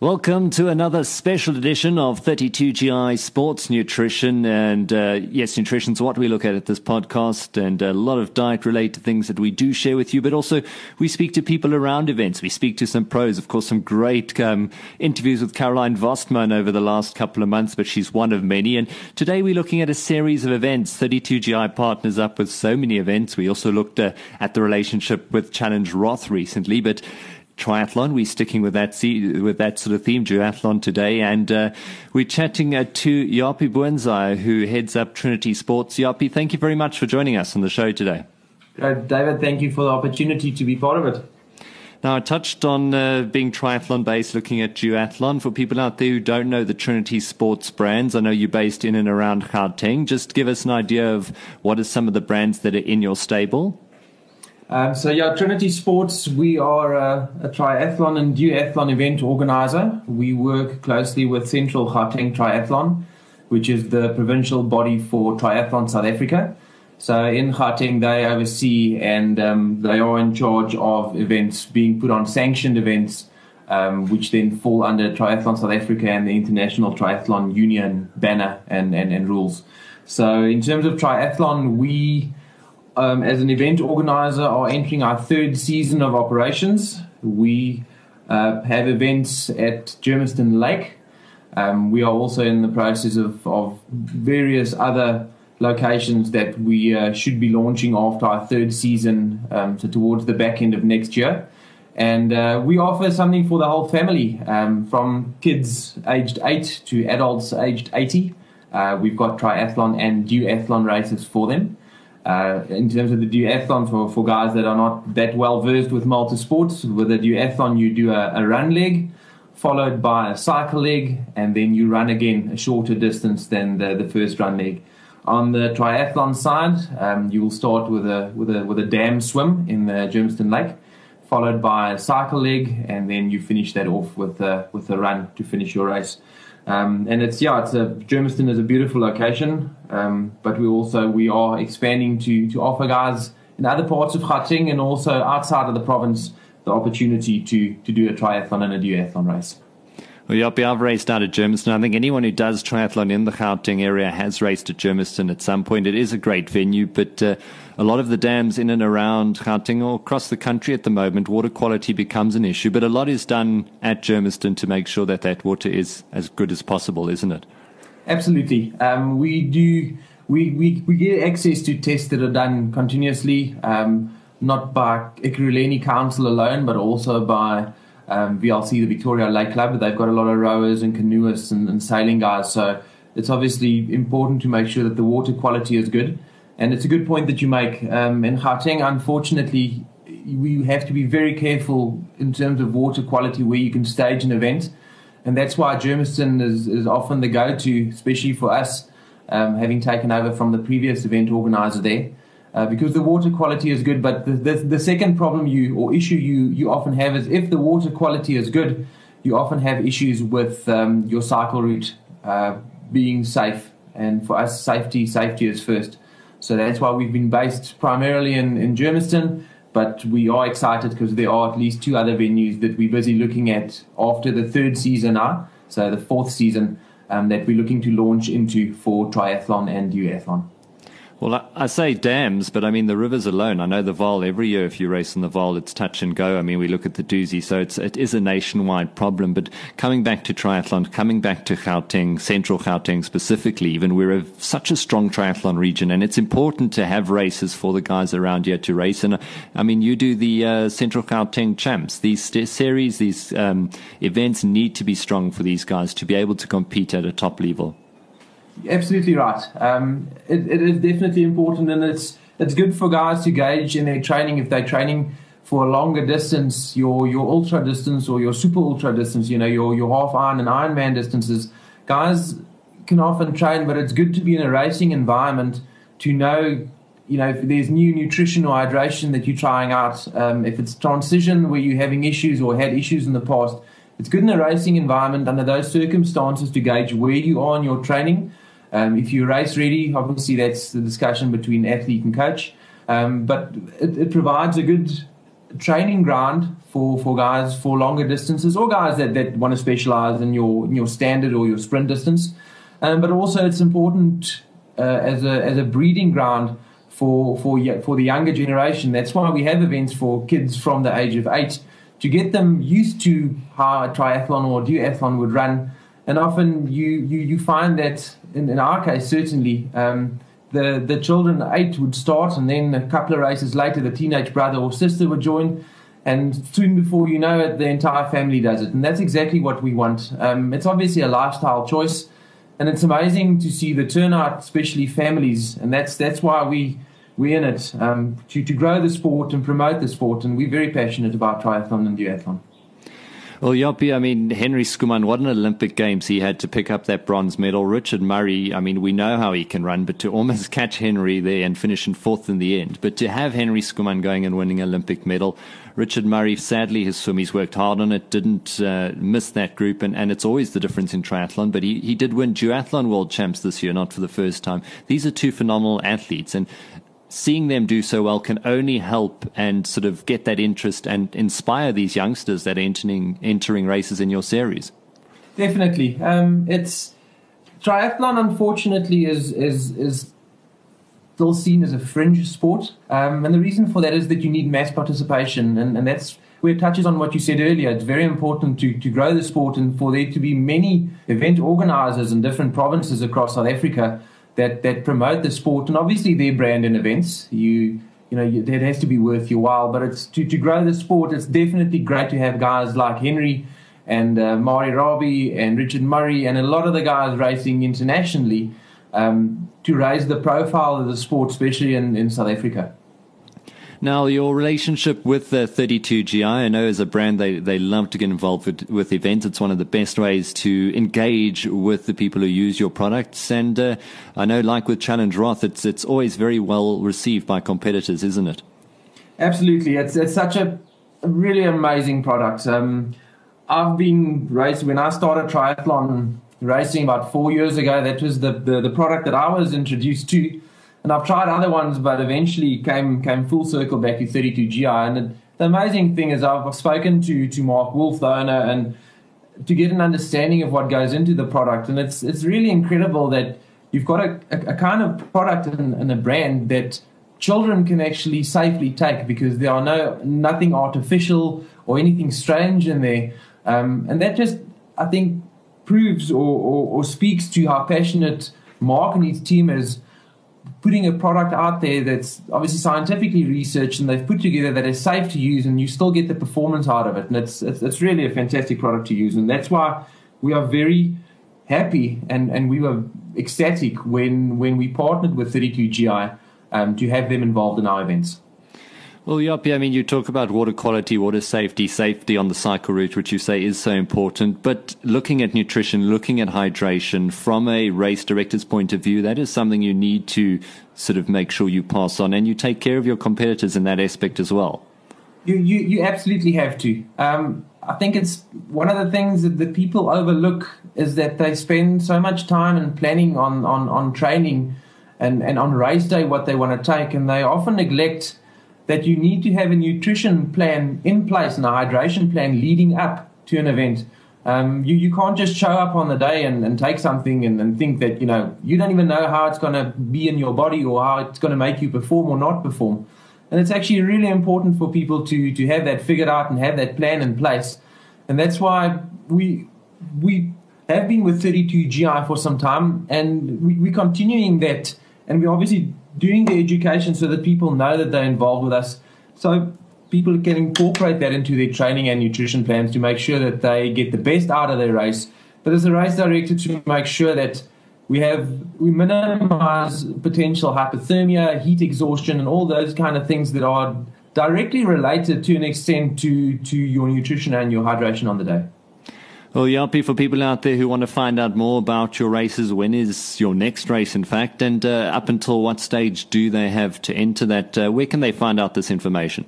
Welcome to another special edition of 32GI Sports Nutrition. And uh, yes, nutrition is what we look at at this podcast, and a lot of diet related things that we do share with you. But also, we speak to people around events. We speak to some pros, of course, some great um, interviews with Caroline Vostman over the last couple of months, but she's one of many. And today we're looking at a series of events. 32GI partners up with so many events. We also looked uh, at the relationship with Challenge Roth recently, but triathlon. We're sticking with that with that sort of theme, duathlon today, and uh, we're chatting uh, to Japie Boonzaaier, who heads up Trinity Sports. Japie, thank you very much for joining us on the show today. Uh, David, thank you for the opportunity to be part of it. Now, I touched on uh, being triathlon based, looking at duathlon. For people out there who don't know the Trinity Sports brands, I know you're based in and around Gauteng. Just give us an idea of what are some of the brands that are in your stable. Um, so yeah, Trinity Sports, we are a, a, triathlon and duathlon event organizer. We work closely with Central Gauteng Triathlon, which is the provincial body for triathlon South Africa. So in Gauteng, they oversee and um, they are in charge of events being put on sanctioned events, um, which then fall under Triathlon South Africa and the International Triathlon Union banner and, and, and rules. So in terms of triathlon, we um, as an event organizer, are entering our third season of operations. We uh, have events at Germiston Lake. Um, we are also in the process of, of various other locations that we uh, should be launching after our third season, um, so towards the back end of next year. And uh, we offer something for the whole family, um, from kids aged 8 to adults aged 80. Uh, we've got triathlon and duathlon races for them. Uh, in terms of the duathlon, for, for guys that are not that well versed with multi sports, with a duathlon, you do a, a, run leg, followed by a cycle leg, and then you run again a shorter distance than the, the first run leg. On the triathlon side, um, you will start with a with a with a dam swim in the Germiston Lake, followed by a cycle leg, and then you finish that off with a, with a run to finish your race. Um, and it's yeah, it's a Germiston is a beautiful location, um, but we also we are expanding to to offer guys in other parts of Gauteng and also outside of the province the opportunity to to do a triathlon and a duathlon race. Well, yeah, I've raced out at Germiston. I think anyone who does triathlon in the Gauteng area has raced at Germiston at some point. It is a great venue, but uh, a lot of the dams in and around Gauteng or across the country at the moment, water quality becomes an issue. But a lot is done at Germiston to make sure that that water is as good as possible, isn't it? Absolutely. Um, we do. We, we, we get access to tests that are done continuously, um, not by Ekurhuleni Council alone, but also by um, VLC, the Victoria Lake Club. They've got a lot of rowers and canoeists and, and sailing guys. So it's obviously important to make sure that the water quality is good. And it's a good point that you make. Um, in Gauteng, unfortunately, we have to be very careful in terms of water quality where you can stage an event. And that's why Germiston is, is often the go to, especially for us, um, having taken over from the previous event organizer there uh, because the water quality is good. But the, the, the, second problem you or issue you, you often have is if the water quality is good, you often have issues with um, your cycle route uh, being safe. And for us, safety safety is first. So that's why we've been based primarily in, in Germiston. But we are excited because there are at least two other venues that we're busy looking at after the third season now. So the fourth season um, that we're looking to launch into for triathlon and duathlon. Well, I, say dams, but I mean the rivers alone. I know the Vaal every year. If you race in the Vaal, it's touch and go. I mean, we look at the Dusi, so it's it is a nationwide problem. But coming back to triathlon, coming back to Gauteng, Central Gauteng specifically, even we're a, such a strong triathlon region, and it's important to have races for the guys around here to race. And I mean, you do the uh, Central Gauteng Champs. These series, these um, events need to be strong for these guys to be able to compete at a top level. Absolutely right. Um, it, it is definitely important, and it's it's good for guys to gauge in their training if they're training for a longer distance, your your ultra distance or your super ultra distance. You know, your your half iron and Ironman distances. Guys can often train, but it's good to be in a racing environment to know you know, if there's new nutrition or hydration that you're trying out, um, if it's transition where you're having issues or had issues in the past, it's good in a racing environment under those circumstances to gauge where you are in your training. Um, if you're race ready, obviously that's the discussion between athlete and coach. Um, but it, it, provides a good training ground for, for guys for longer distances or guys that, that want to specialize in your in your standard or your sprint distance. Um, but also, it's important uh, as a as a breeding ground for for for the younger generation. That's why we have events for kids from the age of eight to get them used to how a triathlon or duathlon would run. And often you you, you find that in, in our case certainly. Um, the, the children eight would start, and then a couple of races later, the teenage brother or sister would join, and soon before you know it, the entire family does it, and that's exactly what we want. Um, it's obviously a lifestyle choice, and it's amazing to see the turnout, especially families, and that's that's why we we're in it um, to to grow the sport and promote the sport, and we're very passionate about triathlon and duathlon. Well, Japie, I mean, Henry Schoeman, what an Olympic Games he had to pick up that bronze medal. Richard Murray, I mean, we know how he can run, but to almost catch Henry there and finish in fourth in the end, but to have Henry Schoeman going and winning Olympic medal, Richard Murray, sadly, his swim, he's worked hard on it, didn't uh, miss that group, and, and it's always the difference in triathlon, but he, he did win duathlon world champs this year, not for the first time. These are two phenomenal athletes, and seeing them do so well can only help and sort of get that interest and inspire these youngsters that are entering, entering races in your series. Definitely. Um, it's triathlon, unfortunately, is, is, is still seen as a fringe sport. Um, and the reason for that is that you need mass participation. And, and that's where it touches on what you said earlier. It's very important to, to grow the sport and for there to be many event organizers in different provinces across South Africa that that promote the sport and obviously their brand and events. You you know you, that has to be worth your while. But it's to to grow the sport. It's definitely great to have guys like Henry and uh, Mari Rabie and Richard Murray and a lot of the guys racing internationally um, to raise the profile of the sport, especially in, in South Africa. Now, your relationship with uh, 32GI, I know as a brand, they, they love to get involved with, with events. It's one of the best ways to engage with the people who use your products. And uh, I know, like with Challenge Roth, it's, it's always very well received by competitors, isn't it? Absolutely. It's, it's such a really amazing product. Um, I've been racing, when I started triathlon racing about four years ago, that was the, the, the product that I was introduced to and I've tried other ones, but eventually came came full circle back to 32GI. And the amazing thing is, I've spoken to to Mark Wolf, the owner, and to get an understanding of what goes into the product. And it's it's really incredible that you've got a, a, a kind of product and, and a brand that children can actually safely take because there are no nothing artificial or anything strange in there. Um, and that just, I think, proves or, or, or speaks to how passionate Mark and his team is putting a product out there that's obviously scientifically researched and they've put together that is safe to use and you still get the performance out of it. And it's, it's, it's really a fantastic product to use. And that's why we are very happy and, and we were ecstatic when, when we partnered with 32GI um, to have them involved in our events. Well, Japie, I mean, you talk about water quality, water safety, safety on the cycle route, which you say is so important. But looking at nutrition, looking at hydration from a race director's point of view, that is something you need to sort of make sure you pass on and you take care of your competitors in that aspect as well. You, you, you absolutely have to. Um, I think it's one of the things that the people overlook is that they spend so much time and planning on, on, on training and, and on race day what they want to take, and they often neglect that you need to have a nutrition plan in place and a hydration plan leading up to an event. Um, you, you can't just show up on the day and, and take something and, and think that, you know, you don't even know how it's going to be in your body or how it's going to make you perform or not perform. And it's actually really important for people to, to have that figured out and have that plan in place. And that's why we, we have been with 32GI for some time and we, we're continuing that. And we're obviously doing the education so that people know that they're involved with us. So people can incorporate that into their training and nutrition plans to make sure that they get the best out of their race. But as a race director, to make sure that we have we minimize potential hypothermia, heat exhaustion, and all those kind of things that are directly related to an extent to to your nutrition and your hydration on the day. Well, Japie, for people out there who want to find out more about your races, when is your next race, in fact, and uh, up until what stage do they have to enter that? Uh, where can they find out this information?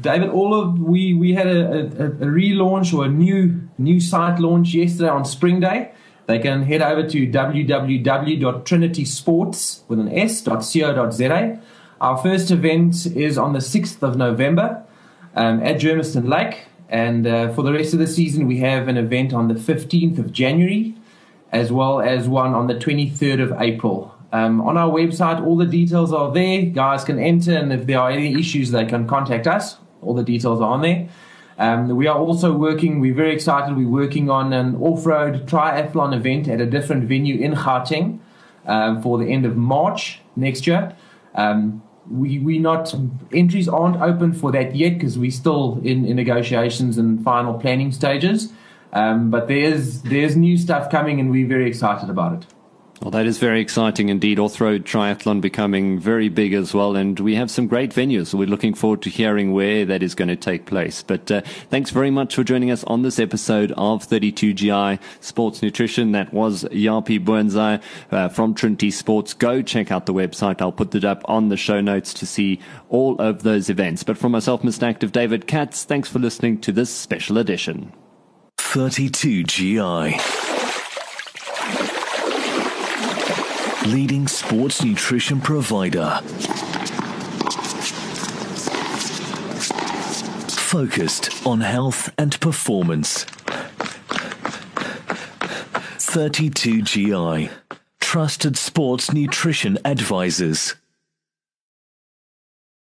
David, all of we we had a, a, a, relaunch or a new new site launch yesterday on Spring Day. They can head over to www.trinitysports with an s.co.za. Our first event is on the 6th of November um, at Germiston Lake. And uh, for the rest of the season, we have an event on the 15th of January, as well as one on the 23rd of April. Um, on our website, all the details are there. Guys can enter, and if there are any issues, they can contact us. All the details are on there. Um, we are also working, we're very excited, we're working on an off road triathlon event at a different venue in Gauteng um, for the end of March next year. Um, we we not entries aren't open for that yet because we're still in, in negotiations and final planning stages. Um, but there's there's new stuff coming, and we're very excited about it. Well, that is very exciting indeed. Off-road triathlon becoming very big as well, and we have some great venues. We're looking forward to hearing where that is going to take place. But uh, thanks very much for joining us on this episode of 32GI Sports Nutrition. That was Japie Boonzaaier uh, from Trinity Sports. Go check out the website. I'll put it up on the show notes to see all of those events. But for myself, Mr. Active David Katz, thanks for listening to this special edition. 32GI. Leading sports nutrition provider. Focused on health and performance. 32GI. Trusted sports nutrition advisors.